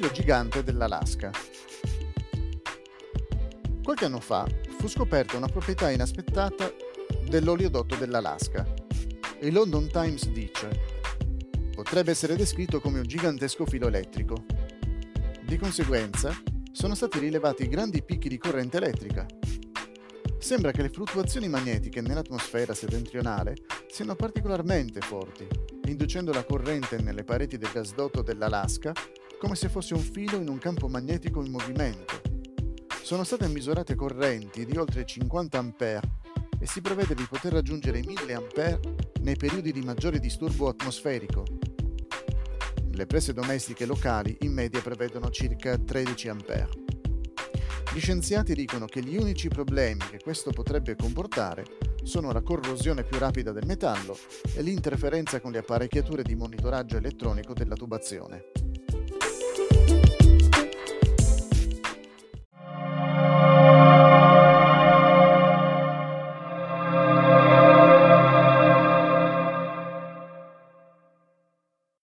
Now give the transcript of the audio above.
gigante dell'Alaska. Qualche anno fa fu scoperta una proprietà inaspettata dell'oleodotto dell'Alaska. Il London Times dice potrebbe essere descritto come un gigantesco filo elettrico. Di conseguenza, sono stati rilevati grandi picchi di corrente elettrica. Sembra che le fluttuazioni magnetiche nell'atmosfera settentrionale siano particolarmente forti, inducendo la corrente nelle pareti del gasdotto dell'Alaska come se fosse un filo in un campo magnetico in movimento. Sono state misurate correnti di oltre 50 A e si prevede di poter raggiungere i 1000 A nei periodi di maggiore disturbo atmosferico. Le prese domestiche locali in media prevedono circa 13 A. Gli scienziati dicono che gli unici problemi che questo potrebbe comportare sono la corrosione più rapida del metallo e l'interferenza con le apparecchiature di monitoraggio elettronico della tubazione.